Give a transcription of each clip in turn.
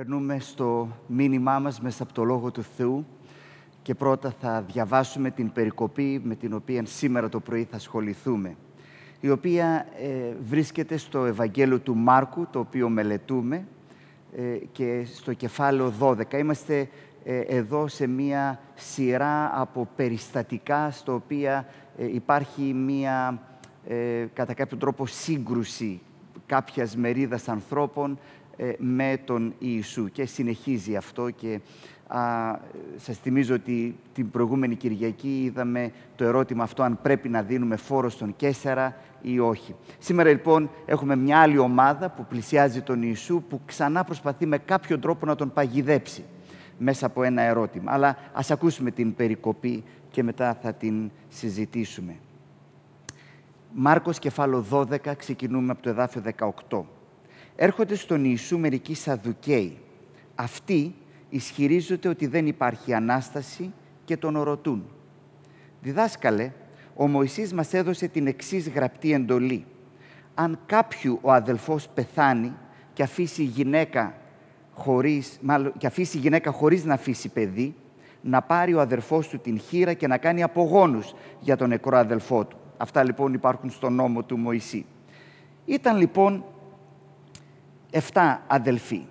Περνούμε στο μήνυμά μας μέσα από το Λόγο του Θεού και πρώτα θα διαβάσουμε την περικοπή με την οποία σήμερα το πρωί θα ασχοληθούμε η οποία ε, βρίσκεται στο Ευαγγέλιο του Μάρκου, το οποίο μελετούμε ε, και στο κεφάλαιο 12. Είμαστε ε, εδώ σε μία σειρά από περιστατικά στο οποία υπάρχει μία, κατά κάποιο τρόπο, σύγκρουση κάποιας μερίδας ανθρώπων ε, με τον Ιησού και συνεχίζει αυτό και α, σας θυμίζω ότι την προηγούμενη Κυριακή είδαμε το ερώτημα αυτό αν πρέπει να δίνουμε φόρο στον Κέσσαρα ή όχι. Σήμερα λοιπόν έχουμε μια άλλη ομάδα που πλησιάζει τον Ιησού που ξανά προσπαθεί με κάποιο τρόπο να τον παγιδέψει μέσα από ένα ερώτημα. Αλλά ας ακούσουμε την περικοπή και μετά θα την συζητήσουμε. Μάρκος κεφάλαιο 12, ξεκινούμε από το εδάφιο 18 έρχονται στον Ιησού μερικοί Σαδουκαίοι. Αυτοί ισχυρίζονται ότι δεν υπάρχει Ανάσταση και τον ρωτούν. Διδάσκαλε, ο Μωυσής μας έδωσε την εξής γραπτή εντολή. Αν κάποιου ο αδελφός πεθάνει και αφήσει γυναίκα χωρίς, μάλλον, και αφήσει γυναίκα χωρίς να αφήσει παιδί, να πάρει ο αδελφός του την χείρα και να κάνει απογόνους για τον νεκρό αδελφό του. Αυτά λοιπόν υπάρχουν στον νόμο του Μωυσή. Ήταν λοιπόν εφτά αδελφοί.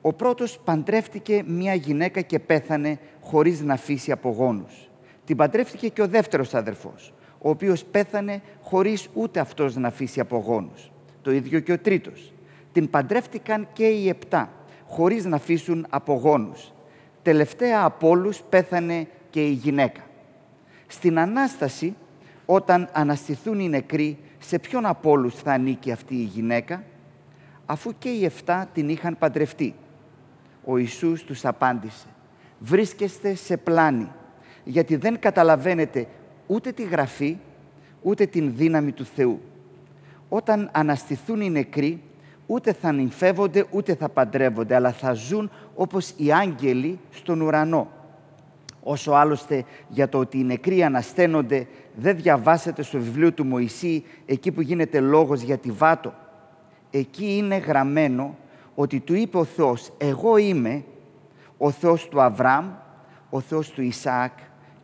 Ο πρώτος παντρεύτηκε μία γυναίκα και πέθανε χωρίς να αφήσει απογόνους. Την παντρεύτηκε και ο δεύτερος αδελφός, ο οποίος πέθανε χωρίς ούτε αυτός να αφήσει απογόνους. Το ίδιο και ο τρίτος. Την παντρεύτηκαν και οι επτά, χωρίς να αφήσουν απογόνους. Τελευταία από όλους πέθανε και η γυναίκα. Στην Ανάσταση, όταν αναστηθούν οι νεκροί, σε ποιον από όλους θα ανήκει αυτή η γυναίκα, αφού και οι εφτά την είχαν παντρευτεί. Ο Ιησούς τους απάντησε «Βρίσκεστε σε πλάνη, γιατί δεν καταλαβαίνετε ούτε τη Γραφή, ούτε την δύναμη του Θεού. Όταν αναστηθούν οι νεκροί, ούτε θα νυμφεύονται, ούτε θα παντρεύονται, αλλά θα ζουν όπως οι άγγελοι στον ουρανό. Όσο άλλωστε για το ότι οι νεκροί ανασταίνονται, δεν διαβάσατε στο βιβλίο του Μωυσή, εκεί που γίνεται λόγος για τη Βάτο, εκεί είναι γραμμένο ότι του είπε ο Θεός «Εγώ είμαι ο Θεός του Αβραάμ, ο Θεός του Ισαάκ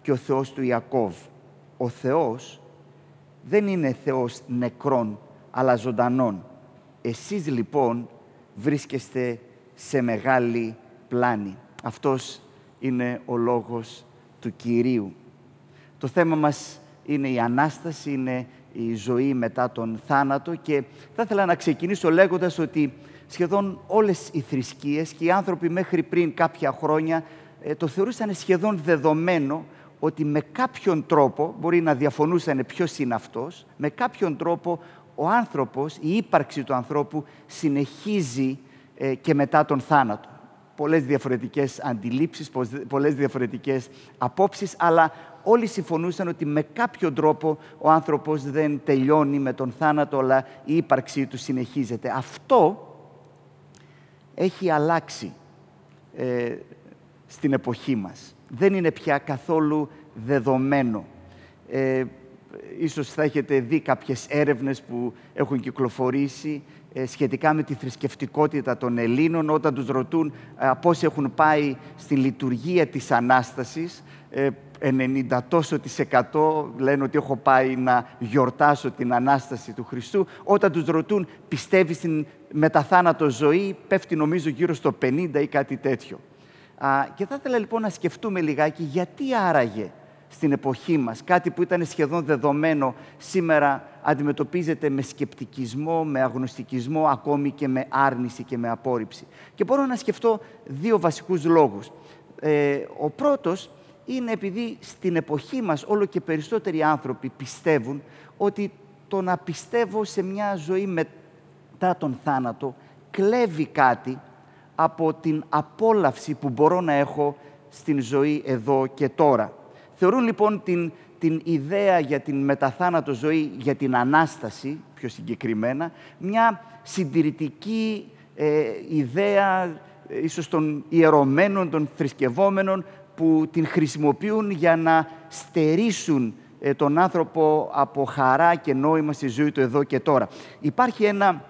και ο Θεός του Ιακώβ». Ο Θεός δεν είναι Θεός νεκρών, αλλά ζωντανών. Εσείς λοιπόν βρίσκεστε σε μεγάλη πλάνη. Αυτός είναι ο λόγος του Κυρίου. Το θέμα μας είναι η Ανάσταση, είναι η ζωή μετά τον θάνατο και θα ήθελα να ξεκινήσω λέγοντας ότι σχεδόν όλες οι θρησκείες και οι άνθρωποι μέχρι πριν κάποια χρόνια ε, το θεωρούσαν σχεδόν δεδομένο ότι με κάποιον τρόπο, μπορεί να διαφωνούσαν ποιος είναι αυτός, με κάποιον τρόπο ο άνθρωπος, η ύπαρξη του ανθρώπου συνεχίζει ε, και μετά τον θάνατο. Πολλές διαφορετικές αντιλήψεις, πολλές διαφορετικές απόψεις, αλλά όλοι συμφωνούσαν ότι με κάποιο τρόπο ο άνθρωπος δεν τελειώνει με τον θάνατο, αλλά η ύπαρξή του συνεχίζεται. Αυτό έχει αλλάξει ε, στην εποχή μας. Δεν είναι πια καθόλου δεδομένο. Ε, ίσως θα έχετε δει κάποιες έρευνες που έχουν κυκλοφορήσει ε, σχετικά με τη θρησκευτικότητα των Ελλήνων όταν τους ρωτούν ε, πώς έχουν πάει στη λειτουργία της Ανάστασης 90 τόσος της εκατό λένε ότι έχω πάει να γιορτάσω την Ανάσταση του Χριστού. Όταν τους ρωτούν πιστεύεις στην μεταθάνατο ζωή, πέφτει νομίζω γύρω στο 50 ή κάτι τέτοιο. Α, και θα ήθελα λοιπόν να σκεφτούμε λιγάκι γιατί άραγε στην εποχή μας κάτι που ήταν σχεδόν δεδομένο σήμερα αντιμετωπίζεται με σκεπτικισμό, με αγνωστικισμό, ακόμη και με άρνηση και με απόρριψη. Και μπορώ να σκεφτώ δύο βασικούς λόγους. Ε, ο πρώτος είναι επειδή στην εποχή μας όλο και περισσότεροι άνθρωποι πιστεύουν ότι το να πιστεύω σε μια ζωή μετά τον θάνατο κλέβει κάτι από την απόλαυση που μπορώ να έχω στην ζωή εδώ και τώρα. Θεωρούν λοιπόν την, την ιδέα για την μεταθάνατο ζωή, για την Ανάσταση πιο συγκεκριμένα, μια συντηρητική ε, ιδέα ε, ίσως των ιερωμένων, των θρησκευόμενων, που την χρησιμοποιούν για να στερήσουν ε, τον άνθρωπο από χαρά και νόημα στη ζωή του εδώ και τώρα. Υπάρχει ένα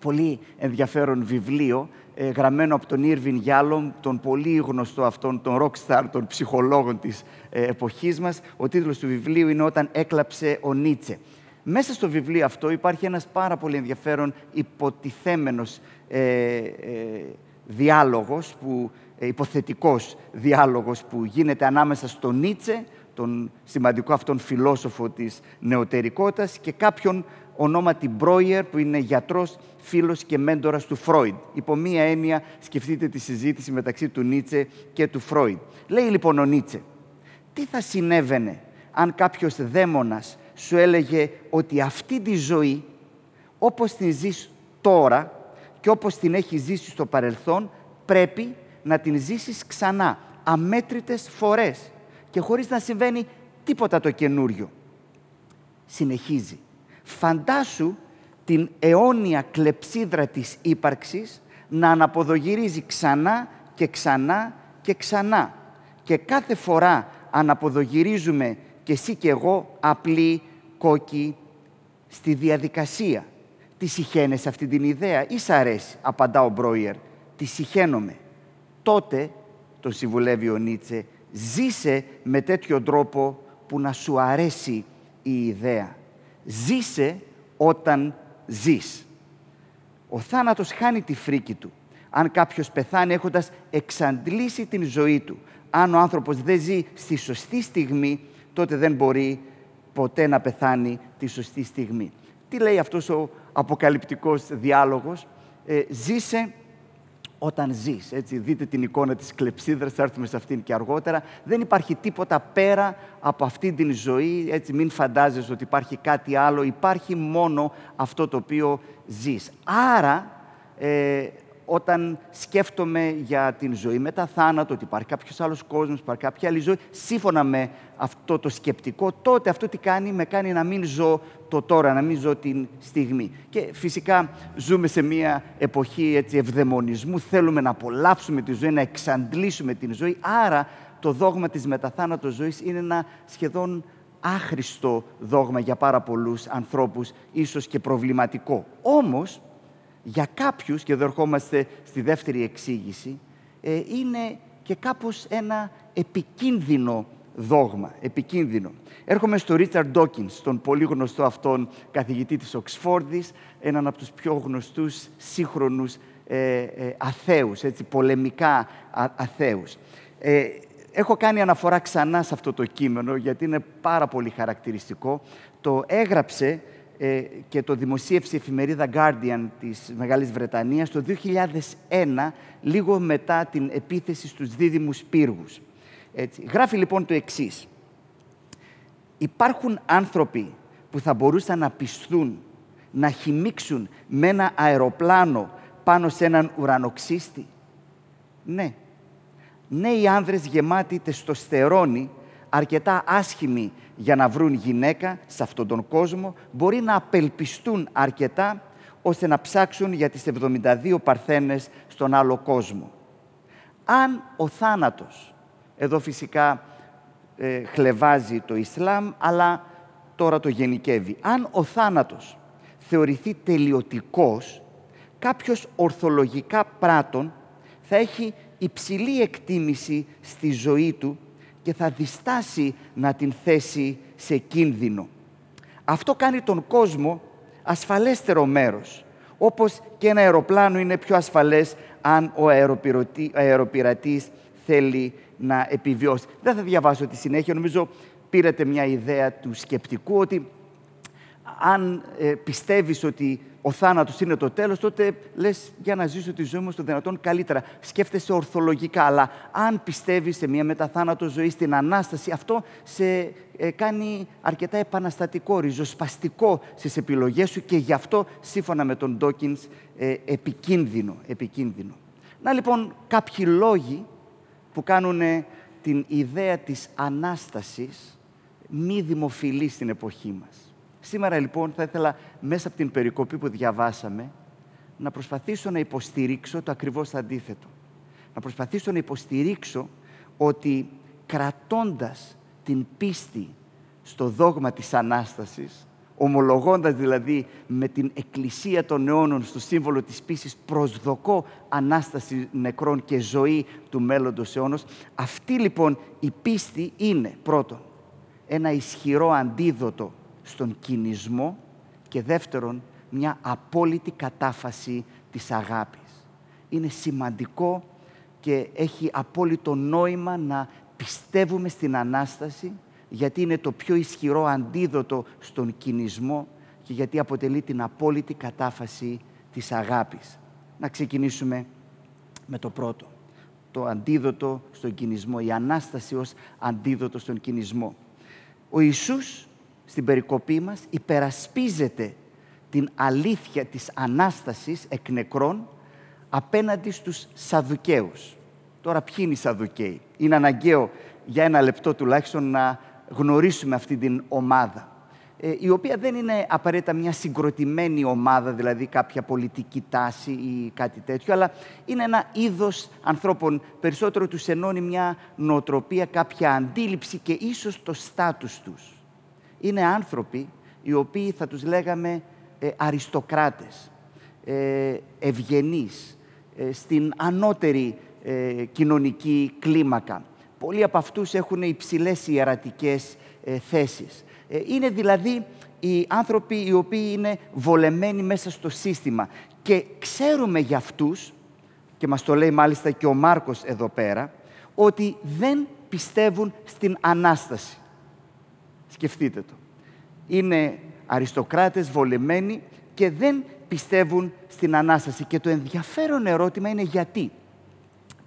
πολύ ενδιαφέρον βιβλίο ε, γραμμένο από τον Ήρβιν Γιάλομ, τον πολύ γνωστό αυτόν, τον rockstar των ψυχολόγων της ε, εποχής μας. Ο τίτλος του βιβλίου είναι «Όταν έκλαψε ο Νίτσε». Μέσα στο βιβλίο αυτό υπάρχει ένας πάρα πολύ ενδιαφέρον υποτιθέμενος ε, ε, διάλογος, που, ε, υποθετικός διάλογος που γίνεται ανάμεσα στον Νίτσε, τον σημαντικό αυτόν φιλόσοφο της νεωτερικότητας και κάποιον ονόματι Μπρόιερ, που είναι γιατρός, φίλος και μέντορας του Φρόιντ. Υπό μία έννοια σκεφτείτε τη συζήτηση μεταξύ του Νίτσε και του Φρόιντ. Λέει λοιπόν ο Νίτσε, τι θα συνέβαινε αν κάποιος δαίμονας σου έλεγε ότι αυτή τη ζωή, όπως την ζεις τώρα και όπως την έχει ζήσει στο παρελθόν, πρέπει να την ζήσεις ξανά, αμέτρητες φορές και χωρίς να συμβαίνει τίποτα το καινούριο. Συνεχίζει. Φαντάσου την αιώνια κλεψίδρα της ύπαρξης να αναποδογυρίζει ξανά και ξανά και ξανά. Και κάθε φορά αναποδογυρίζουμε και εσύ και εγώ απλή κόκκι στη διαδικασία. Τι συχαίνεσαι αυτή την ιδέα ή σ' αρέσει, απαντά ο Μπρόιερ. Τη συχαίνομαι. Τότε, το συμβουλεύει ο Νίτσε, ζήσε με τέτοιο τρόπο που να σου αρέσει η ιδέα. Ζήσε όταν ζεις. Ο θάνατος χάνει τη φρίκη του. Αν κάποιος πεθάνει έχοντας εξαντλήσει την ζωή του, αν ο άνθρωπος δεν ζει στη σωστή στιγμή, τότε δεν μπορεί ποτέ να πεθάνει τη σωστή στιγμή. Τι λέει αυτός ο αποκαλυπτικός διάλογος; Ε, ζήσε όταν ζεις. Έτσι, δείτε την εικόνα της κλεψίδρας, θα έρθουμε σε αυτήν και αργότερα. Δεν υπάρχει τίποτα πέρα από αυτή την ζωή. Έτσι, μην φαντάζεσαι ότι υπάρχει κάτι άλλο. Υπάρχει μόνο αυτό το οποίο ζεις. Άρα, ε, όταν σκέφτομαι για την ζωή μετά θάνατο, ότι υπάρχει κάποιος άλλος κόσμος, υπάρχει κάποια άλλη ζωή, σύμφωνα με αυτό το σκεπτικό, τότε αυτό τι κάνει, με κάνει να μην ζω το τώρα, να μην ζω την στιγμή. Και φυσικά ζούμε σε μια εποχή έτσι, ευδαιμονισμού, θέλουμε να απολαύσουμε τη ζωή, να εξαντλήσουμε την ζωή, άρα το δόγμα της μεταθάνατος ζωής είναι ένα σχεδόν άχρηστο δόγμα για πάρα πολλούς ανθρώπους, ίσως και προβληματικό. Όμως, για κάποιους, και εδώ ερχόμαστε στη δεύτερη εξήγηση, ε, είναι και κάπως ένα επικίνδυνο δόγμα, επικίνδυνο. Έρχομαι στο Ρίτσαρντ Ντόκινς, τον πολύ γνωστό αυτόν καθηγητή της Οξφόρδης, έναν από τους πιο γνωστούς σύγχρονους ε, ε, αθέους, έτσι, πολεμικά α, αθέους. Ε, έχω κάνει αναφορά ξανά σε αυτό το κείμενο, γιατί είναι πάρα πολύ χαρακτηριστικό. Το έγραψε ε, και το δημοσίευσε η εφημερίδα Guardian της Μεγάλης Βρετανίας το 2001, λίγο μετά την επίθεση στους δίδυμους πύργους. Έτσι. Γράφει λοιπόν το εξής. Υπάρχουν άνθρωποι που θα μπορούσαν να πιστούν, να χυμίξουν με ένα αεροπλάνο πάνω σε έναν ουρανοξύστη. Ναι. Νέοι άνδρες γεμάτοι τεστοστερόνη αρκετά άσχημοι για να βρουν γυναίκα σε αυτόν τον κόσμο, μπορεί να απελπιστούν αρκετά ώστε να ψάξουν για τις 72 παρθένες στον άλλο κόσμο. Αν ο θάνατος, εδώ φυσικά ε, χλεβάζει το Ισλάμ, αλλά τώρα το γενικεύει. Αν ο θάνατος θεωρηθεί τελειωτικός, κάποιος ορθολογικά πράτων θα έχει υψηλή εκτίμηση στη ζωή του και θα διστάσει να την θέσει σε κίνδυνο. Αυτό κάνει τον κόσμο ασφαλέστερο μέρος, όπως και ένα αεροπλάνο είναι πιο ασφαλές αν ο αεροπειρατής θέλει να επιβιώσει. Δεν θα διαβάσω τη συνέχεια, νομίζω πήρατε μια ιδέα του σκεπτικού ότι αν ε, πιστεύεις ότι ο θάνατος είναι το τέλος, τότε λες για να ζήσω τη ζωή μου στο δυνατόν καλύτερα. Σκέφτεσαι ορθολογικά, αλλά αν πιστεύεις σε μια μεταθάνατο ζωή, στην Ανάσταση, αυτό σε ε, κάνει αρκετά επαναστατικό, ριζοσπαστικό στις επιλογές σου και γι' αυτό, σύμφωνα με τον Ντόκινς, ε, επικίνδυνο, επικίνδυνο. Να λοιπόν κάποιοι λόγοι που κάνουν την ιδέα της Ανάστασης μη δημοφιλή στην εποχή μας. Σήμερα λοιπόν θα ήθελα μέσα από την περικοπή που διαβάσαμε να προσπαθήσω να υποστηρίξω το ακριβώς αντίθετο. Να προσπαθήσω να υποστηρίξω ότι κρατώντας την πίστη στο δόγμα της Ανάστασης, ομολογώντας δηλαδή με την Εκκλησία των αιώνων στο σύμβολο της πίσης προσδοκώ Ανάσταση νεκρών και ζωή του μέλλοντος αιώνος. Αυτή λοιπόν η πίστη είναι πρώτον ένα ισχυρό αντίδοτο στον κινησμό και δεύτερον μια απόλυτη κατάφαση της αγάπης. Είναι σημαντικό και έχει απόλυτο νόημα να πιστεύουμε στην Ανάσταση γιατί είναι το πιο ισχυρό αντίδοτο στον κινησμό και γιατί αποτελεί την απόλυτη κατάφαση της αγάπης. Να ξεκινήσουμε με το πρώτο. Το αντίδοτο στον κινησμό, η Ανάσταση ως αντίδοτο στον κινησμό. Ο Ιησούς στην περικοπή μας υπερασπίζεται την αλήθεια της Ανάστασης εκ νεκρών απέναντι στους Σαδουκαίους. Τώρα ποιοι είναι οι Σαδουκαίοι; Είναι αναγκαίο για ένα λεπτό τουλάχιστον να γνωρίσουμε αυτή την ομάδα, ε, η οποία δεν είναι απαραίτητα μια συγκροτημένη ομάδα, δηλαδή κάποια πολιτική τάση ή κάτι τέτοιο, αλλά είναι ένα είδος ανθρώπων, περισσότερο τους ενώνει μια νοοτροπία, κάποια αντίληψη και ίσως το στάτους τους. Είναι άνθρωποι οι οποίοι θα τους λέγαμε ε, αριστοκράτες, ε, ευγενείς, ε, στην ανώτερη ε, κοινωνική κλίμακα. Πολλοί από αυτούς έχουν υψηλές ιερατικές ε, θέσεις. Ε, είναι δηλαδή οι άνθρωποι οι οποίοι είναι βολεμένοι μέσα στο σύστημα. Και ξέρουμε για αυτούς, και μας το λέει μάλιστα και ο Μάρκος εδώ πέρα, ότι δεν πιστεύουν στην Ανάσταση. Σκεφτείτε το. Είναι αριστοκράτες βολεμένοι και δεν πιστεύουν στην Ανάσταση. Και το ενδιαφέρον ερώτημα είναι γιατί.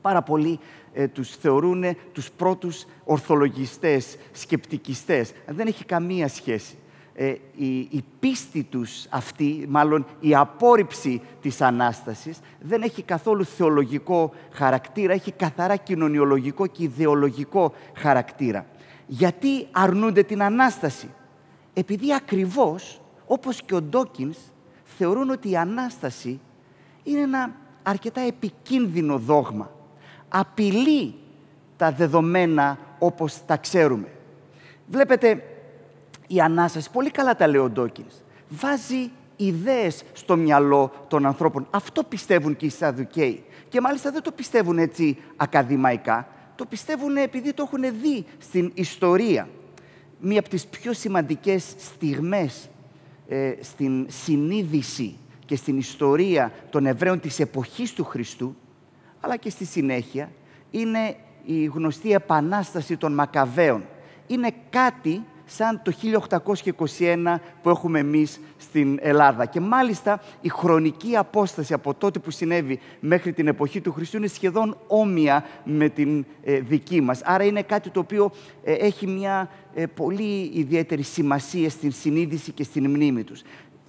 Πάρα πολλοί ε, τους θεωρούν τους πρώτους ορθολογιστές, σκεπτικιστές. Δεν έχει καμία σχέση. Ε, η, η πίστη τους αυτή, μάλλον η απόρριψη της Ανάστασης, δεν έχει καθόλου θεολογικό χαρακτήρα, έχει καθαρά κοινωνιολογικό και ιδεολογικό χαρακτήρα. Γιατί αρνούνται την Ανάσταση. Επειδή ακριβώς, όπως και ο Ντόκινς, θεωρούν ότι η Ανάσταση είναι ένα αρκετά επικίνδυνο δόγμα απειλεί τα δεδομένα όπως τα ξέρουμε. Βλέπετε, η Ανάσταση, πολύ καλά τα λέει ο Ντόκινς, βάζει ιδέες στο μυαλό των ανθρώπων. Αυτό πιστεύουν και οι Σαδουκαίοι. Και μάλιστα δεν το πιστεύουν έτσι ακαδημαϊκά, το πιστεύουν επειδή το έχουν δει στην ιστορία. Μία από τις πιο σημαντικές στιγμές ε, στην συνείδηση και στην ιστορία των Εβραίων της εποχής του Χριστού αλλά και στη συνέχεια, είναι η γνωστή επανάσταση των Μακαβαίων. Είναι κάτι σαν το 1821 που έχουμε εμείς στην Ελλάδα. Και μάλιστα η χρονική απόσταση από τότε που συνέβη μέχρι την εποχή του Χριστού είναι σχεδόν όμοια με την ε, δική μας. Άρα είναι κάτι το οποίο ε, έχει μια ε, πολύ ιδιαίτερη σημασία στην συνείδηση και στην μνήμη τους.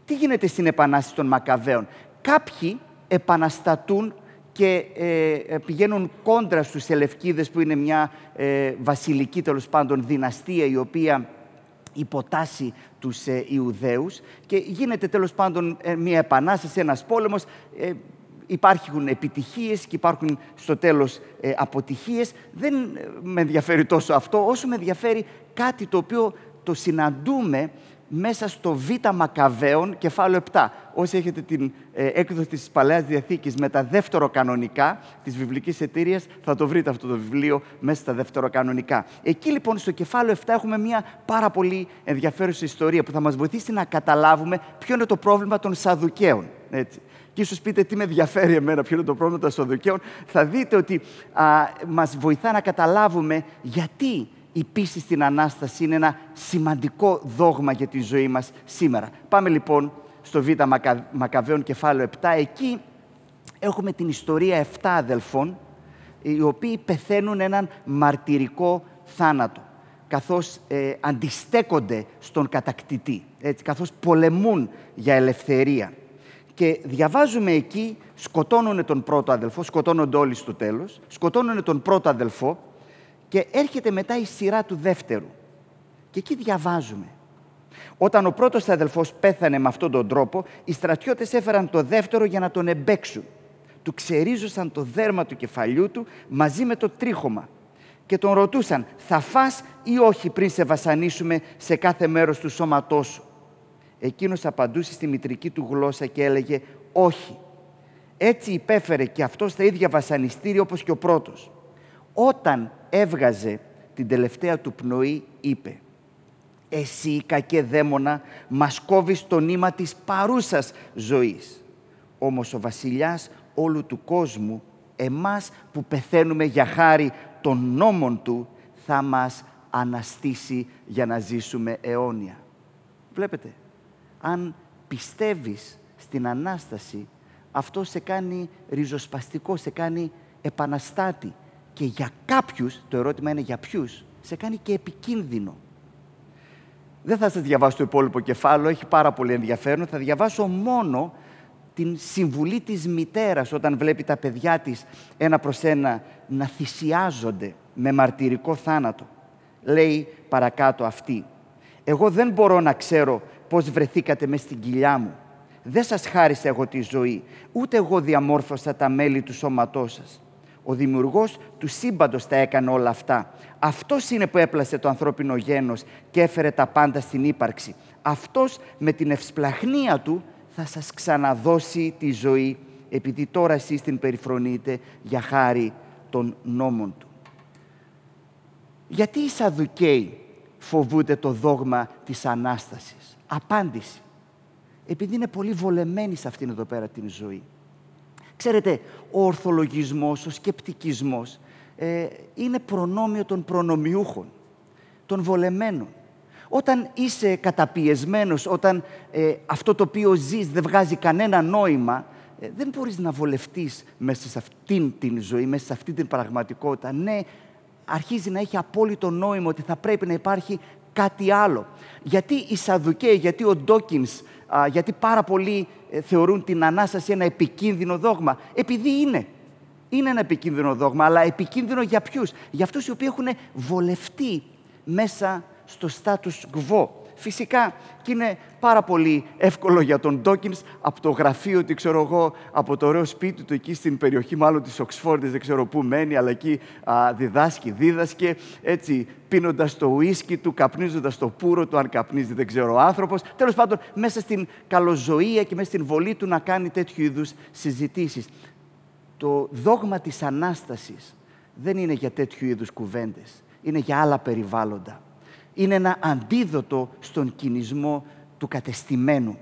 Τι γίνεται στην Επανάσταση των Μακαβαίων; Κάποιοι επαναστατούν και ε, ε, πηγαίνουν κόντρα στους Ελευκίδες που είναι μια ε, βασιλική τέλος πάντων δυναστεία η οποία υποτάσσει τους ε, Ιουδαίους και γίνεται τέλος πάντων ε, μια επανάσταση, ένας πόλεμος, υπάρχουν επιτυχίες και υπάρχουν στο τέλος αποτυχίες. Δεν με ενδιαφέρει τόσο αυτό, όσο με ενδιαφέρει κάτι το οποίο το συναντούμε μέσα στο Β Μακαβαίων, κεφάλαιο 7. Όσοι έχετε την ε, έκδοση της Παλαιάς Διαθήκης με τα δεύτερο κανονικά της βιβλικής εταιρείας, θα το βρείτε αυτό το βιβλίο μέσα στα δεύτερο κανονικά. Εκεί λοιπόν στο κεφάλαιο 7 έχουμε μια πάρα πολύ ενδιαφέρουσα ιστορία που θα μας βοηθήσει να καταλάβουμε ποιο είναι το πρόβλημα των Σαδουκαίων. Έτσι. Και ίσως πείτε τι με ενδιαφέρει εμένα, ποιο είναι το πρόβλημα των Σαδουκαίων. Θα δείτε ότι α, μας βοηθά να καταλάβουμε γιατί η πίστη στην Ανάσταση είναι ένα σημαντικό δόγμα για τη ζωή μας σήμερα. Πάμε λοιπόν στο Β' Μακα... Μακαβαίων κεφάλαιο 7. Εκεί έχουμε την ιστορία 7 αδελφών, οι οποίοι πεθαίνουν έναν μαρτυρικό θάνατο, καθώς ε, αντιστέκονται στον κατακτητή, έτσι, καθώς πολεμούν για ελευθερία. Και διαβάζουμε εκεί, σκοτώνουν τον πρώτο αδελφό, σκοτώνονται όλοι στο τέλος, σκοτώνουν τον πρώτο αδελφό, και έρχεται μετά η σειρά του δεύτερου. Και εκεί διαβάζουμε. Όταν ο πρώτος αδελφός πέθανε με αυτόν τον τρόπο, οι στρατιώτες έφεραν το δεύτερο για να τον εμπέξουν. Του ξερίζωσαν το δέρμα του κεφαλιού του μαζί με το τρίχωμα και τον ρωτούσαν «Θα φας ή όχι πριν σε βασανίσουμε σε κάθε μέρος του σώματός σου». Εκείνος απαντούσε στη μητρική του γλώσσα και έλεγε «Όχι». Έτσι υπέφερε και αυτός στα ίδια βασανιστήρια όπως και ο πρώτος. Όταν έβγαζε την τελευταία του πνοή, είπε «Εσύ, κακέ δαίμονα, μας κόβεις το νήμα της παρούσας ζωής». Όμως ο βασιλιάς όλου του κόσμου, εμάς που πεθαίνουμε για χάρη των νόμων του, θα μας αναστήσει για να ζήσουμε αιώνια. Βλέπετε, αν πιστεύεις στην Ανάσταση, αυτό σε κάνει ριζοσπαστικό, σε κάνει επαναστάτη. Και για κάποιους, το ερώτημα είναι για ποιους, σε κάνει και επικίνδυνο. Δεν θα σας διαβάσω το υπόλοιπο κεφάλαιο, έχει πάρα πολύ ενδιαφέρον. Θα διαβάσω μόνο την συμβουλή της μητέρας όταν βλέπει τα παιδιά της ένα προς ένα να θυσιάζονται με μαρτυρικό θάνατο. Λέει παρακάτω αυτή. Εγώ δεν μπορώ να ξέρω πώς βρεθήκατε μες στην κοιλιά μου. Δεν σας χάρισα εγώ τη ζωή, ούτε εγώ διαμόρφωσα τα μέλη του σώματός σας. Ο δημιουργός του σύμπαντος τα έκανε όλα αυτά. Αυτός είναι που έπλασε το ανθρώπινο γένος και έφερε τα πάντα στην ύπαρξη. Αυτός με την ευσπλαχνία του θα σας ξαναδώσει τη ζωή, επειδή τώρα εσείς την περιφρονείτε για χάρη των νόμων του. Γιατί οι Σαδουκαίοι φοβούνται το δόγμα της Ανάστασης; Απάντηση. Επειδή είναι πολύ βολεμένοι σε αυτήν εδώ πέρα την ζωή. Ξέρετε, ο ορθολογισμός, ο σκεπτικισμός ε, είναι προνόμιο των προνομιούχων, των βολεμένων. Όταν είσαι καταπιεσμένος, όταν ε, αυτό το οποίο ζεις δεν βγάζει κανένα νόημα, ε, δεν μπορείς να βολευτείς μέσα σε αυτήν την ζωή, μέσα σε αυτή την πραγματικότητα. Ναι, αρχίζει να έχει απόλυτο νόημα ότι θα πρέπει να υπάρχει κάτι άλλο. Γιατί οι Σαδουκαίοι, γιατί ο Ντόκινς, γιατί πάρα πολλοί ε, θεωρούν την Ανάσταση ένα επικίνδυνο δόγμα. Επειδή είναι. Είναι ένα επικίνδυνο δόγμα, αλλά επικίνδυνο για ποιους; Για αυτούς οι οποίοι έχουν βολευτεί μέσα στο status quo. Φυσικά και είναι πάρα πολύ εύκολο για τον Ντόκινς από το γραφείο του, ξέρω εγώ, από το ωραίο σπίτι του εκεί στην περιοχή μάλλον της Οξφόρδης, δεν ξέρω πού μένει, αλλά εκεί α, διδάσκει, δίδασκε, έτσι πίνοντας το ουίσκι του, καπνίζοντας το πουρο του, αν καπνίζει δεν ξέρω ο άνθρωπος. Τέλος πάντων, μέσα στην καλοζωία και μέσα στην βολή του να κάνει τέτοιου είδους συζητήσεις. Το δόγμα της Ανάστασης δεν είναι για τέτοιου είδους κουβέντες. Είναι για άλλα περιβάλλοντα είναι ένα αντίδοτο στον κινησμό του κατεστημένου.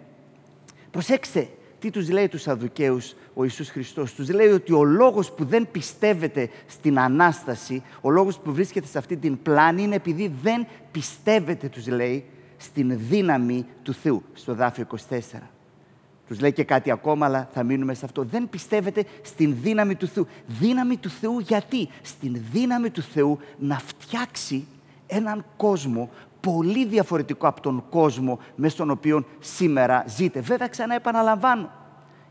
Προσέξτε τι τους λέει τους Σαδουκαίους ο Ιησούς Χριστός. Τους λέει ότι ο λόγος που δεν πιστεύετε στην Ανάσταση, ο λόγος που βρίσκεται σε αυτή την πλάνη είναι επειδή δεν πιστεύετε, τους λέει, στην δύναμη του Θεού, στο δάφιο 24. Τους λέει και κάτι ακόμα, αλλά θα μείνουμε σε αυτό. Δεν πιστεύετε στην δύναμη του Θεού. Δύναμη του Θεού γιατί; Στην δύναμη του Θεού να φτιάξει έναν κόσμο πολύ διαφορετικό από τον κόσμο με στον οποίο σήμερα ζείτε. Βέβαια, ξανά επαναλαμβάνω.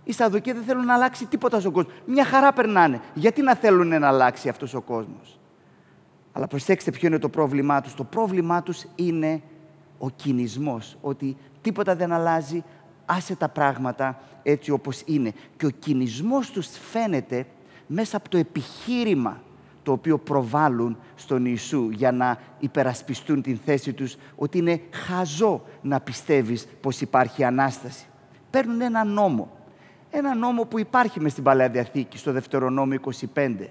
Οι Σαδοκοί δεν θέλουν να αλλάξει τίποτα στον κόσμο. Μια χαρά περνάνε. Γιατί να θέλουν να αλλάξει αυτός ο κόσμος; Αλλά προσέξτε ποιο είναι το πρόβλημά τους. Το πρόβλημά τους είναι ο κινησμός. Ότι τίποτα δεν αλλάζει, άσε τα πράγματα έτσι όπως είναι. Και ο κινησμός τους φαίνεται μέσα από το επιχείρημα το οποίο προβάλλουν στον Ιησού για να υπερασπιστούν την θέση τους ότι είναι χαζό να πιστεύεις πως υπάρχει Ανάσταση. Παίρνουν ένα νόμο. Ένα νόμο που υπάρχει μες στην Παλαιά Διαθήκη, στο Δευτερονόμιο 25.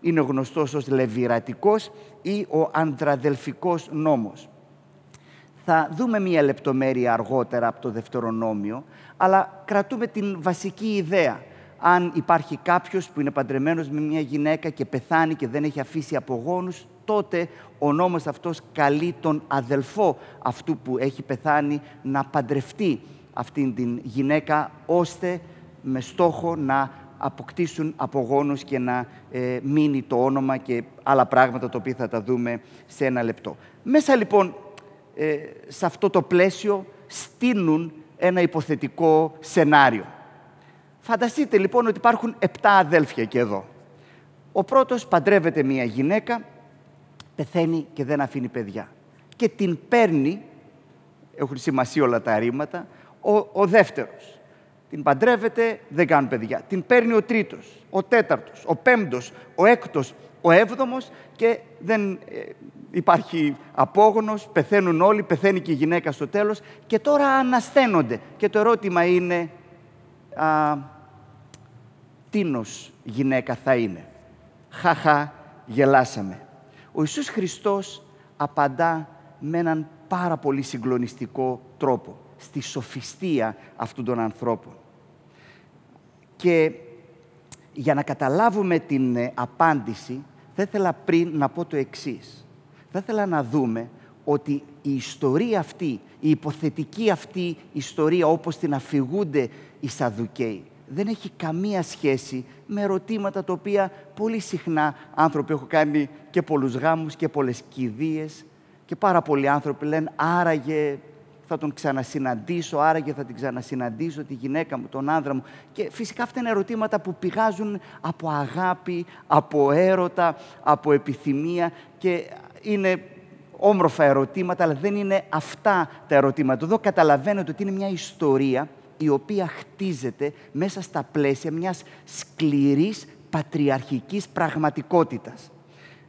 Είναι γνωστός ως Λεβιρατικός ή ο Ανδραδελφικός νόμος. Θα δούμε μία λεπτομέρεια αργότερα από το Δευτερονόμιο, αλλά κρατούμε την βασική ιδέα αν υπάρχει κάποιος που είναι παντρεμένος με μια γυναίκα και πεθάνει και δεν έχει αφήσει απογόνους, τότε ο νόμος αυτός καλεί τον αδελφό αυτού που έχει πεθάνει να παντρευτεί αυτήν την γυναίκα, ώστε με στόχο να αποκτήσουν απογόνους και να ε, μείνει το όνομα και άλλα πράγματα τα οποία θα τα δούμε σε ένα λεπτό. Μέσα λοιπόν ε, σε αυτό το πλαίσιο στείνουν ένα υποθετικό σενάριο. Φανταστείτε λοιπόν ότι υπάρχουν επτά αδέλφια και εδώ. Ο πρώτος παντρεύεται μία γυναίκα, πεθαίνει και δεν αφήνει παιδιά. Και την παίρνει, έχουν σημασία όλα τα ρήματα, ο, ο δεύτερος. Την παντρεύεται, δεν κάνουν παιδιά. Την παίρνει ο τρίτος, ο τέταρτος, ο πέμπτος, ο έκτος, ο έβδομος και δεν ε, υπάρχει απόγονος, πεθαίνουν όλοι, πεθαίνει και η γυναίκα στο τέλος και τώρα ανασθένονται. Και το ερώτημα είναι, α, τίνος γυναίκα θα είναι. Χαχα, γελάσαμε. Ο Ιησούς Χριστός απαντά με έναν πάρα πολύ συγκλονιστικό τρόπο, στη σοφιστία αυτών των ανθρώπων. Και για να καταλάβουμε την ε, απάντηση, θα ήθελα πριν να πω το εξής. Θα ήθελα να δούμε ότι η ιστορία αυτή, η υποθετική αυτή ιστορία όπως την αφηγούνται οι Σαδουκαίοι, δεν έχει καμία σχέση με ερωτήματα τα οποία πολύ συχνά άνθρωποι έχουν κάνει και πολλούς γάμους και πολλές κηδείες και πάρα πολλοί άνθρωποι λένε άραγε θα τον ξανασυναντήσω, άραγε θα την ξανασυναντήσω, τη γυναίκα μου, τον άνδρα μου. Και φυσικά αυτά είναι ερωτήματα που πηγάζουν από αγάπη, από έρωτα, από επιθυμία και είναι όμορφα ερωτήματα, αλλά δεν είναι αυτά τα ερωτήματα. Εδώ καταλαβαίνετε ότι είναι μια ιστορία η οποία χτίζεται μέσα στα πλαίσια μιας σκληρής πατριαρχικής πραγματικότητας.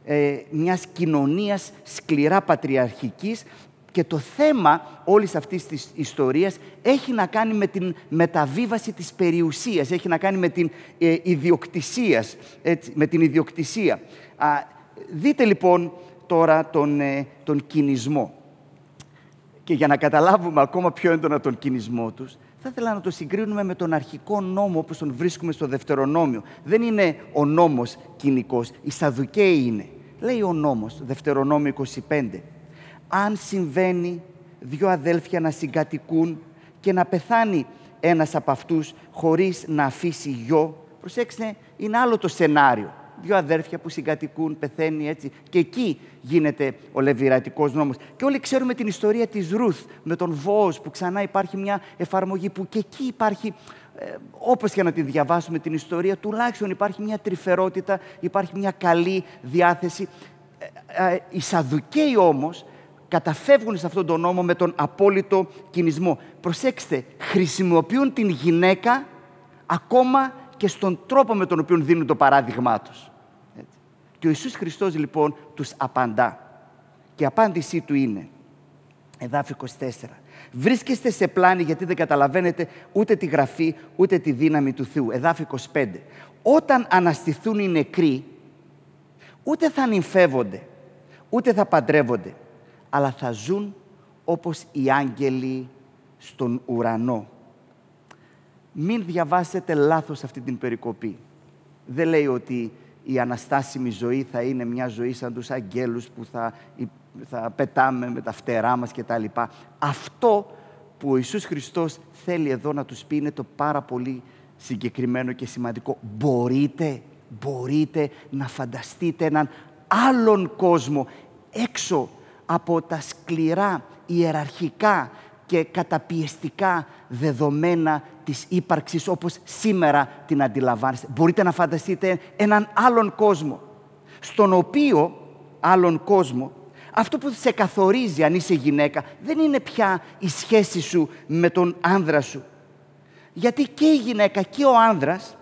Ε, μιας κοινωνίας σκληρά πατριαρχικής και το θέμα όλης αυτής της ιστορίας έχει να κάνει με την μεταβίβαση της περιουσίας, έχει να κάνει με την ε, ιδιοκτησίας. με την ιδιοκτησία. Α, δείτε λοιπόν τώρα τον, ε, τον κινησμό. Και για να καταλάβουμε ακόμα πιο έντονα τον κινησμό τους, θα ήθελα να το συγκρίνουμε με τον αρχικό νόμο όπως τον βρίσκουμε στο Δευτερονόμιο. Δεν είναι ο νόμος κοινικός, η Σαδουκαίοι είναι. Λέει ο νόμος, Δευτερονόμιο 25. Αν συμβαίνει δύο αδέλφια να συγκατοικούν και να πεθάνει ένας από αυτούς χωρίς να αφήσει γιο, προσέξτε, είναι άλλο το σενάριο δύο αδέρφια που συγκατοικούν, πεθαίνει έτσι. Και εκεί γίνεται ο λεβυρατικός νόμος. Και όλοι ξέρουμε την ιστορία της Ρουθ με τον Βόος που ξανά υπάρχει μια εφαρμογή που και εκεί υπάρχει ε, όπως και να τη διαβάσουμε την ιστορία, τουλάχιστον υπάρχει μια τρυφερότητα, υπάρχει μια καλή διάθεση. Ε, ε, οι Σαδουκαίοι όμως καταφεύγουν σε αυτόν τον νόμο με τον απόλυτο κινησμό. Προσέξτε, χρησιμοποιούν την γυναίκα ακόμα και στον τρόπο με τον οποίο δίνουν το παράδειγμά τους. Και ο Ιησούς Χριστός λοιπόν τους απαντά. Και η απάντησή του είναι, εδάφιο 24, βρίσκεστε σε πλάνη γιατί δεν καταλαβαίνετε ούτε τη γραφή, ούτε τη δύναμη του Θεού. Εδάφιο 25, όταν αναστηθούν οι νεκροί, ούτε θα νυμφεύονται, ούτε θα παντρεύονται, αλλά θα ζουν όπως οι άγγελοι στον ουρανό μην διαβάσετε λάθος αυτή την περικοπή. Δεν λέει ότι η αναστάσιμη ζωή θα είναι μια ζωή σαν τους αγγέλους που θα, θα πετάμε με τα φτερά μας και τα λοιπά. Αυτό που ο Ιησούς Χριστός θέλει εδώ να τους πει είναι το πάρα πολύ συγκεκριμένο και σημαντικό. Μπορείτε, μπορείτε να φανταστείτε έναν άλλον κόσμο έξω από τα σκληρά ιεραρχικά και καταπιεστικά δεδομένα της ύπαρξης όπως σήμερα την αντιλαμβάνεστε. Μπορείτε να φανταστείτε έναν άλλον κόσμο, στον οποίο άλλον κόσμο, αυτό που σε καθορίζει αν είσαι γυναίκα δεν είναι πια η σχέση σου με τον άνδρα σου. Γιατί και η γυναίκα και ο άνδρας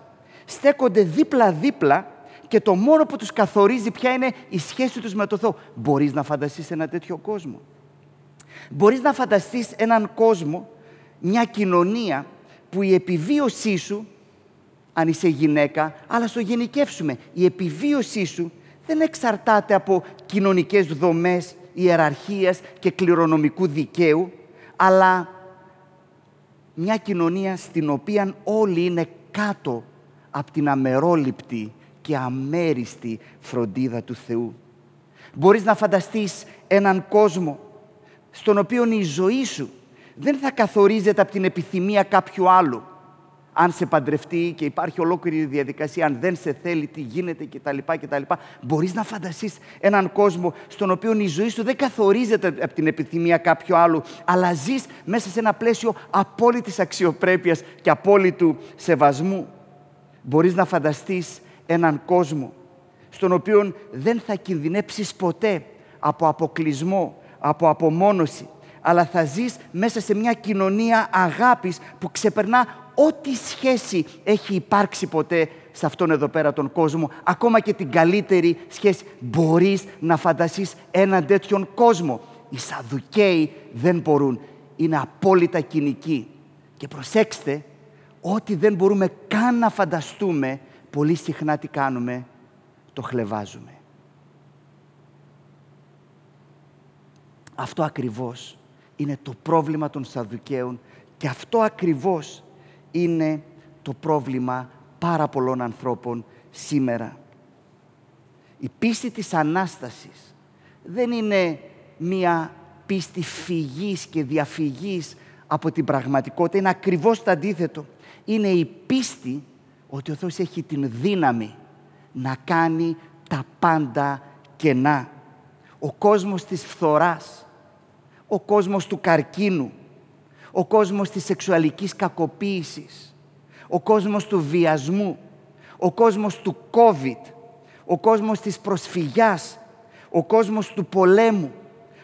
στέκονται δίπλα-δίπλα και το μόνο που τους καθορίζει πια είναι η σχέση τους με τον Θεό. Μπορείς να φανταστείς ένα τέτοιο κόσμο; Μπορείς να φανταστείς έναν κόσμο, μια κοινωνία που η επιβίωσή σου, αν είσαι γυναίκα, αλλά στο γενικεύσουμε, η επιβίωσή σου δεν εξαρτάται από κοινωνικές δομές, ιεραρχίας και κληρονομικού δικαίου, αλλά μια κοινωνία στην οποία όλοι είναι κάτω από την αμερόληπτη και αμέριστη φροντίδα του Θεού. Μπορείς να φανταστείς έναν κόσμο στον οποίο η ζωή σου δεν θα καθορίζεται από την επιθυμία κάποιου άλλου. Αν σε παντρευτεί και υπάρχει ολόκληρη διαδικασία, αν δεν σε θέλει, τι γίνεται κτλ. κτλ. Μπορείς να φανταστείς έναν κόσμο στον οποίο η ζωή σου δεν καθορίζεται από την επιθυμία κάποιου άλλου, αλλά ζεις μέσα σε ένα πλαίσιο απόλυτης αξιοπρέπειας και απόλυτου σεβασμού. Μπορείς να φανταστείς έναν κόσμο στον οποίο δεν θα κινδυνέψεις ποτέ από αποκλεισμό, από απομόνωση, αλλά θα ζεις μέσα σε μια κοινωνία αγάπης που ξεπερνά ό,τι σχέση έχει υπάρξει ποτέ σε αυτόν εδώ πέρα τον κόσμο, ακόμα και την καλύτερη σχέση, μπορείς να φανταστείς έναν τέτοιον κόσμο. Οι Σαδουκαίοι δεν μπορούν. Είναι απόλυτα κοινικοί. Και προσέξτε, ό,τι δεν μπορούμε καν να φανταστούμε, πολύ συχνά τι κάνουμε, το χλεβάζουμε. Αυτό ακριβώς είναι το πρόβλημα των Σαδουκαίων και αυτό ακριβώς είναι το πρόβλημα πάρα πολλών ανθρώπων σήμερα. Η πίστη της Ανάστασης δεν είναι μία πίστη φυγής και διαφυγής από την πραγματικότητα. Είναι ακριβώς το αντίθετο. Είναι η πίστη ότι ο Θεός έχει την δύναμη να κάνει τα πάντα κενά. Ο κόσμος της φθοράς, ο κόσμος του καρκίνου, ο κόσμος της σεξουαλικής κακοποίησης, ο κόσμος του βιασμού, ο κόσμος του COVID, ο κόσμος της προσφυγιάς, ο κόσμος του πολέμου,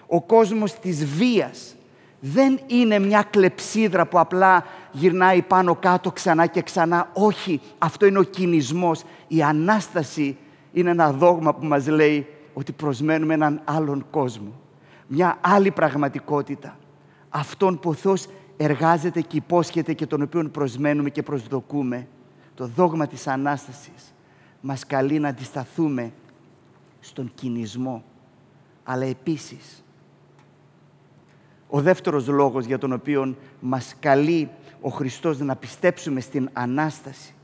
ο κόσμος της βίας. Δεν είναι μια κλεψίδρα που απλά γυρνάει πάνω κάτω ξανά και ξανά. Όχι, αυτό είναι ο κινησμός. Η Ανάσταση είναι ένα δόγμα που μας λέει ότι προσμένουμε έναν άλλον κόσμο. Μια άλλη πραγματικότητα. Αυτόν που ο Θεός εργάζεται και υπόσχεται και τον οποίο προσμένουμε και προσδοκούμε. Το δόγμα της Ανάστασης μας καλεί να αντισταθούμε στον κινησμό. Αλλά επίσης, ο δεύτερος λόγος για τον οποίο μας καλεί ο Χριστός να πιστέψουμε στην Ανάσταση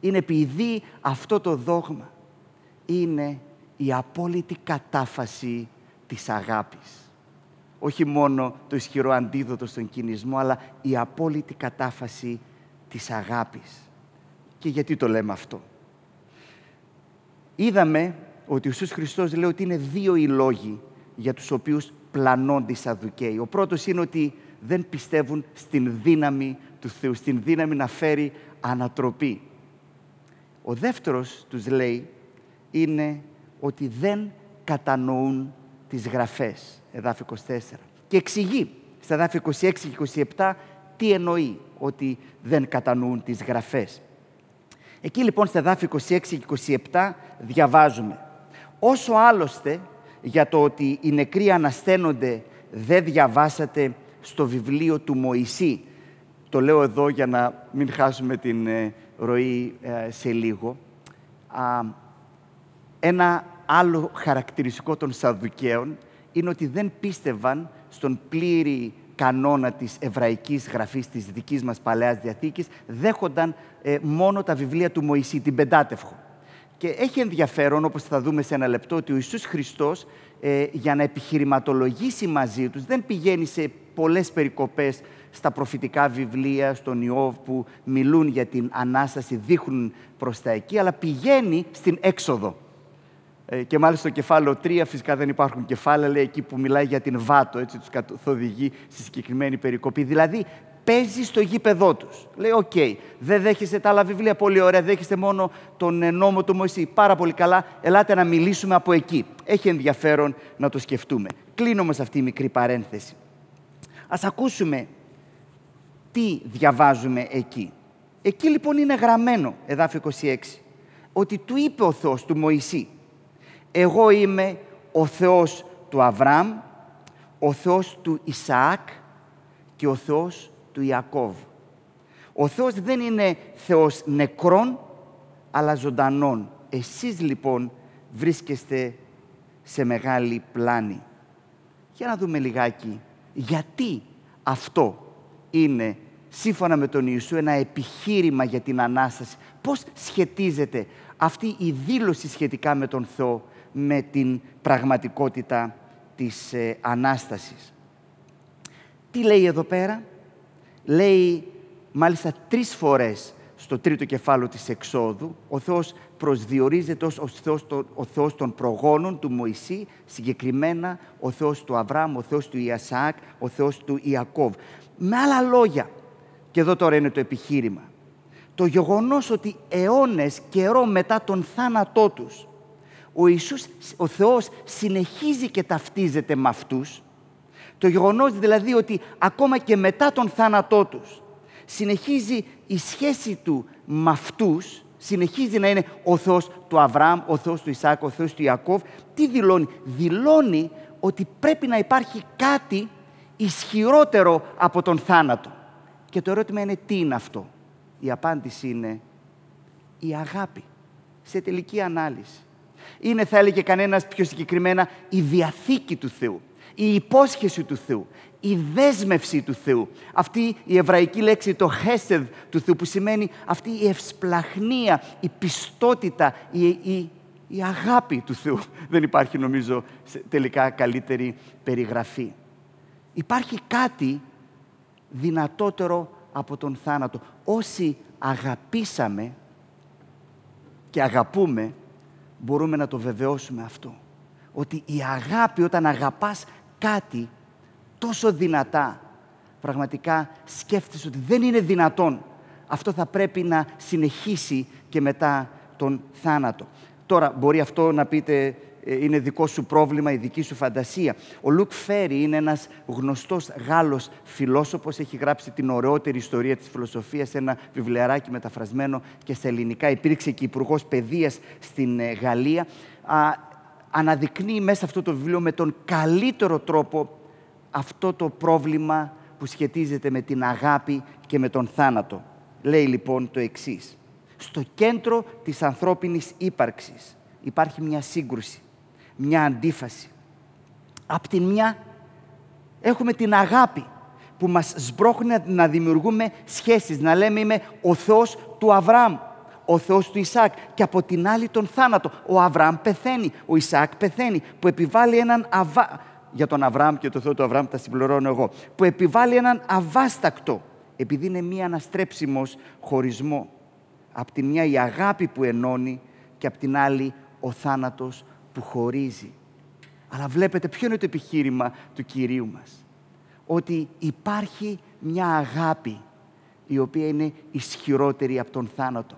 είναι επειδή αυτό το δόγμα είναι η απόλυτη κατάφαση της αγάπης όχι μόνο το ισχυρό αντίδοτο στον κινησμό, αλλά η απόλυτη κατάφαση της αγάπης. Και γιατί το λέμε αυτό; Είδαμε ότι ο Ιησούς Χριστός λέει ότι είναι δύο οι λόγοι για τους οποίους πλανώνται οι Σαδουκαίοι. Ο πρώτος είναι ότι δεν πιστεύουν στην δύναμη του Θεού, στην δύναμη να φέρει ανατροπή. Ο δεύτερος τους λέει είναι ότι δεν κατανοούν τις γραφές, εδάφη 24. Και εξηγεί στα εδάφη 26 και 27 τι εννοεί ότι δεν κατανοούν τις γραφές. Εκεί λοιπόν στα εδάφη 26 και 27 διαβάζουμε «Όσο άλλωστε για το ότι οι νεκροί ανασταίνονται δεν διαβάσατε στο βιβλίο του Μωυσή». Το λέω εδώ για να μην χάσουμε την ε, ροή ε, σε λίγο. Ένα άλλο χαρακτηριστικό των Σαδουκαίων είναι ότι δεν πίστευαν στον πλήρη κανόνα της εβραϊκής γραφής της δικής μας Παλαιάς Διαθήκης, δέχονταν ε, μόνο τα βιβλία του Μωυσή, την Πεντάτευχο. Και έχει ενδιαφέρον, όπως θα δούμε σε ένα λεπτό, ότι ο Ιησούς Χριστός ε, για να επιχειρηματολογήσει μαζί τους δεν πηγαίνει σε πολλές περικοπές στα προφητικά βιβλία, στον Ιώβ που μιλούν για την Ανάσταση, δείχνουν προς τα εκεί, αλλά πηγαίνει στην έξοδο. Ε, και μάλιστα στο κεφάλαιο 3, φυσικά δεν υπάρχουν κεφάλαια, λέει εκεί που μιλάει για την Βάτο, έτσι τους καθοδηγεί στη συγκεκριμένη περικοπή. Δηλαδή, παίζει στο γήπεδό τους. Λέει, OK, okay, δεν δέχεστε τα άλλα βιβλία, πολύ ωραία, δέχεστε μόνο τον ε, νόμο του Μωυσή. Πάρα πολύ καλά, ελάτε να μιλήσουμε από εκεί. Έχει ενδιαφέρον να το σκεφτούμε. Κλείνω όμως αυτή η μικρή παρένθεση. Ας ακούσουμε τι διαβάζουμε εκεί. Εκεί λοιπόν είναι γραμμένο, εδάφιο 26, ότι του είπε ο Θεός του Μωυσή, εγώ είμαι ο Θεός του Αβραάμ, ο Θεός του Ισαάκ και ο Θεός του Ιακώβ. Ο Θεός δεν είναι Θεός νεκρών, αλλά ζωντανών. Εσείς λοιπόν βρίσκεστε σε μεγάλη πλάνη. Για να δούμε λιγάκι γιατί αυτό είναι σύμφωνα με τον Ιησού ένα επιχείρημα για την Ανάσταση. Πώς σχετίζεται αυτή η δήλωση σχετικά με τον Θεό με την πραγματικότητα της ε, Ανάστασης. Τι λέει εδώ πέρα; Λέει μάλιστα τρεις φορές στο τρίτο κεφάλαιο της Εξόδου, ο Θεός προσδιορίζεται ως ο Θεός, ο Θεός των προγόνων του Μωυσή, συγκεκριμένα ο Θεός του Αβραάμ, ο Θεός του Ιασάκ, ο Θεός του Ιακώβ. Με άλλα λόγια, και εδώ τώρα είναι το επιχείρημα, το γεγονός ότι αιώνες καιρό μετά τον θάνατό τους ο Ιησούς, ο Θεός συνεχίζει και ταυτίζεται με αυτούς. Το γεγονός δηλαδή ότι ακόμα και μετά τον θάνατό τους συνεχίζει η σχέση του με αυτούς, συνεχίζει να είναι ο Θεός του Αβραάμ, ο Θεός του Ισάκ, ο Θεός του Ιακώβ. Τι δηλώνει; Δηλώνει ότι πρέπει να υπάρχει κάτι ισχυρότερο από τον θάνατο. Και το ερώτημα είναι τι είναι αυτό; Η απάντηση είναι η αγάπη. Σε τελική ανάλυση. Είναι, θα έλεγε κανένας πιο συγκεκριμένα, η διαθήκη του Θεού. Η υπόσχεση του Θεού. Η δέσμευση του Θεού. Αυτή η εβραϊκή λέξη, το χέσεδ του Θεού, που σημαίνει αυτή η ευσπλαχνία, η πιστότητα, η, η, η αγάπη του Θεού. Δεν υπάρχει, νομίζω, τελικά καλύτερη περιγραφή. Υπάρχει κάτι δυνατότερο από τον θάνατο. Όσοι αγαπήσαμε και αγαπούμε, μπορούμε να το βεβαιώσουμε αυτό. Ότι η αγάπη, όταν αγαπάς κάτι τόσο δυνατά, πραγματικά σκέφτεσαι ότι δεν είναι δυνατόν. Αυτό θα πρέπει να συνεχίσει και μετά τον θάνατο. Τώρα, μπορεί αυτό να πείτε ε, είναι δικό σου πρόβλημα, η δική σου φαντασία. Ο Λουκ Φέρι είναι ένας γνωστός Γάλλος φιλόσοφος, έχει γράψει την ωραιότερη ιστορία της φιλοσοφίας, ένα βιβλιαράκι μεταφρασμένο και στα ελληνικά. Υπήρξε και υπουργός παιδείας στην ε, Γαλλία. Α, αναδεικνύει μέσα αυτό το βιβλίο με τον καλύτερο τρόπο αυτό το πρόβλημα που σχετίζεται με την αγάπη και με τον θάνατο. Λέει λοιπόν το εξής. Στο κέντρο της ανθρώπινης ύπαρξης υπάρχει μια σύγκρουση μια αντίφαση. Απ' την μια έχουμε την αγάπη που μας σμπρώχνει να δημιουργούμε σχέσεις, να λέμε είμαι ο Θεός του Αβραάμ, ο Θεός του Ισάκ και από την άλλη τον θάνατο. Ο Αβραάμ πεθαίνει, ο Ισάκ πεθαίνει, που επιβάλλει έναν αβα... για τον Αβραάμ και το Θεό του Αβραάμ τα συμπληρώνω εγώ, που επιβάλλει έναν αβάστακτο, επειδή είναι μία αναστρέψιμος χωρισμό. Απ' τη μια η αγάπη που ενώνει και απ' την άλλη ο θάνατος που χωρίζει. Αλλά βλέπετε ποιο είναι το επιχείρημα του Κυρίου μας. Ότι υπάρχει μια αγάπη η οποία είναι ισχυρότερη από τον θάνατο.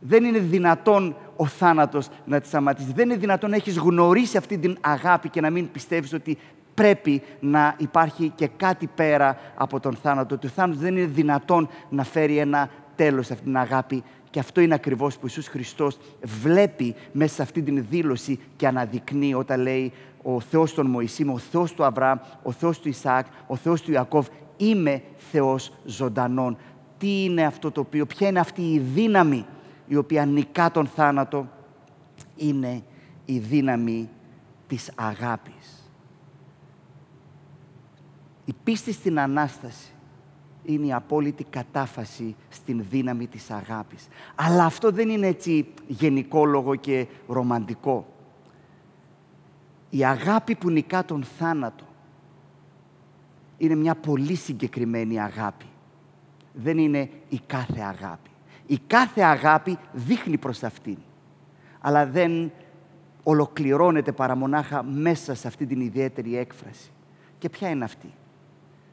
Δεν είναι δυνατόν ο θάνατος να τη σταματήσει. Δεν είναι δυνατόν να έχεις γνωρίσει αυτή την αγάπη και να μην πιστεύεις ότι πρέπει να υπάρχει και κάτι πέρα από τον θάνατο. Ότι ο θάνατος δεν είναι δυνατόν να φέρει ένα τέλος σε αυτήν την αγάπη και αυτό είναι ακριβώς που Ιησούς Χριστός βλέπει μέσα σε αυτή την δήλωση και αναδεικνύει όταν λέει ο Θεός των Μωυσήμ, ο Θεός του Αβραάμ, ο Θεός του Ισαάκ, ο Θεός του Ιακώβ. Είμαι Θεός ζωντανών. Τι είναι αυτό το οποίο, ποια είναι αυτή η δύναμη η οποία νικά τον θάνατο; Είναι η δύναμη της αγάπης. Η πίστη στην Ανάσταση είναι η απόλυτη κατάφαση στην δύναμη της αγάπης. Αλλά αυτό δεν είναι έτσι γενικόλογο και ρομαντικό. Η αγάπη που νικά τον θάνατο είναι μια πολύ συγκεκριμένη αγάπη. Δεν είναι η κάθε αγάπη. Η κάθε αγάπη δείχνει προς αυτήν. Αλλά δεν ολοκληρώνεται παρά μονάχα μέσα σε αυτή την ιδιαίτερη έκφραση. Και ποια είναι αυτή;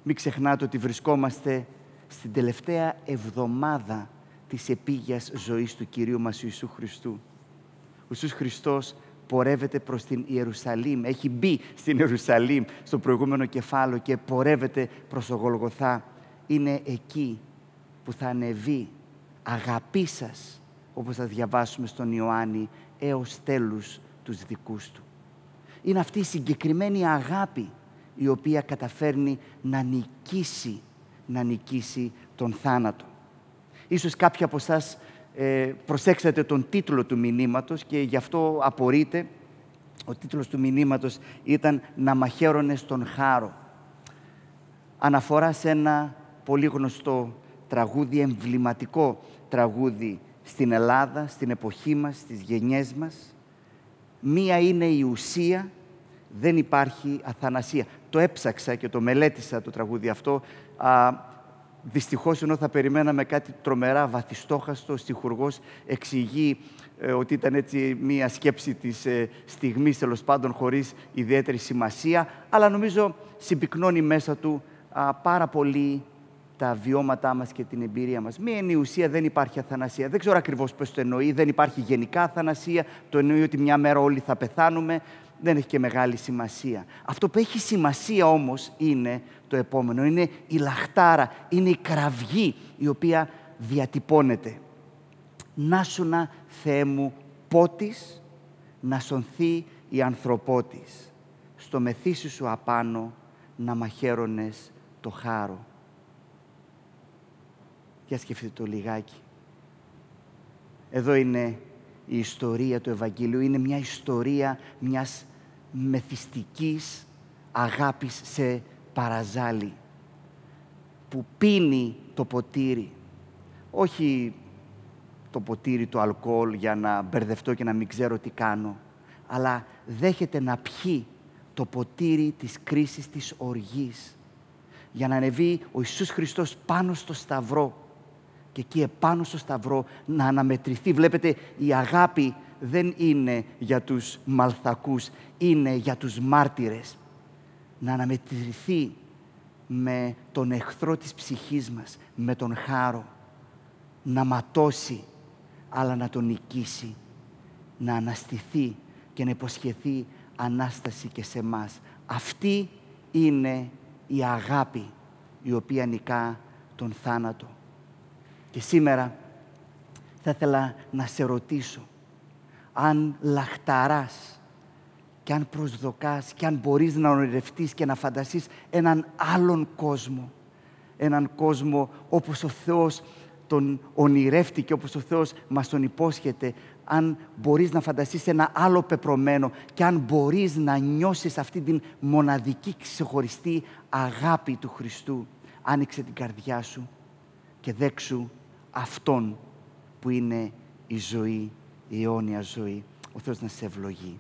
Μην ξεχνάτε ότι βρισκόμαστε στην τελευταία εβδομάδα της επίγειας ζωής του Κυρίου μας Ιησού Χριστού. Ο Ιησούς Χριστός πορεύεται προς την Ιερουσαλήμ, έχει μπει στην Ιερουσαλήμ στο προηγούμενο κεφάλαιο και πορεύεται προς το Γολγοθά. Είναι εκεί που θα ανεβεί αγαπή σας, όπως θα διαβάσουμε στον Ιωάννη, έως τέλους τους δικούς του. Είναι αυτή η συγκεκριμένη αγάπη η οποία καταφέρνει να νικήσει, να νικήσει τον θάνατο. Ίσως κάποιοι από εσάς ε, προσέξατε τον τίτλο του μηνύματος και γι' αυτό απορείτε. Ο τίτλος του μηνύματος ήταν «Να μαχαίρωνες στον χάρο». Αναφορά σε ένα πολύ γνωστό τραγούδι, εμβληματικό τραγούδι στην Ελλάδα, στην εποχή μας, στις γενιές μας. Μία είναι η ουσία, δεν υπάρχει αθανασία το έψαξα και το μελέτησα το τραγούδι αυτό. Α, δυστυχώς, ενώ θα περιμέναμε κάτι τρομερά βαθιστόχαστο, ο στιχουργός εξηγεί ε, ότι ήταν έτσι μία σκέψη της ε, στιγμής, τέλος πάντων, χωρίς ιδιαίτερη σημασία, αλλά νομίζω συμπυκνώνει μέσα του πάρα πολύ τα βιώματά μας και την εμπειρία μας. Μία είναι η ουσία, δεν υπάρχει αθανασία. Δεν ξέρω ακριβώς πώς το εννοεί, δεν υπάρχει γενικά αθανασία, το εννοεί ότι μια μέρα όλοι θα πεθάνουμε δεν έχει και μεγάλη σημασία. Αυτό που έχει σημασία όμως είναι το επόμενο. Είναι η λαχτάρα, είναι η κραυγή η οποία διατυπώνεται. Να σου να, Θεέ μου, πότης, να σωνθεί η ανθρωπότης. Στο μεθύσι σου απάνω να μαχαίρωνες το χάρο. Για σκεφτείτε το λιγάκι. Εδώ είναι η ιστορία του Ευαγγελίου. Είναι μια ιστορία μιας μεθυστικής αγάπης σε παραζάλι που πίνει το ποτήρι. Όχι το ποτήρι του αλκοόλ για να μπερδευτώ και να μην ξέρω τι κάνω, αλλά δέχεται να πιει το ποτήρι της κρίσης της οργής για να ανεβεί ο Ιησούς Χριστός πάνω στο σταυρό και εκεί επάνω στο σταυρό να αναμετρηθεί. Βλέπετε, η αγάπη δεν είναι για τους μαλθακούς, είναι για τους μάρτυρες. Να αναμετρηθεί με τον εχθρό της ψυχής μας, με τον χάρο. Να ματώσει, αλλά να τον νικήσει. Να αναστηθεί και να υποσχεθεί Ανάσταση και σε μας. Αυτή είναι η αγάπη η οποία νικά τον θάνατο. Και σήμερα θα ήθελα να σε ρωτήσω αν λαχταράς και αν προσδοκάς και αν μπορείς να ονειρευτείς και να φανταστείς έναν άλλον κόσμο. Έναν κόσμο όπως ο Θεός τον ονειρεύτηκε, όπως ο Θεός μας τον υπόσχεται. Αν μπορείς να φανταστείς ένα άλλο πεπρωμένο και αν μπορείς να νιώσεις αυτή την μοναδική ξεχωριστή αγάπη του Χριστού. Άνοιξε την καρδιά σου και δέξου Αυτόν που είναι η ζωή, η αιώνια ζωή. Ο Θεός να σε ευλογεί.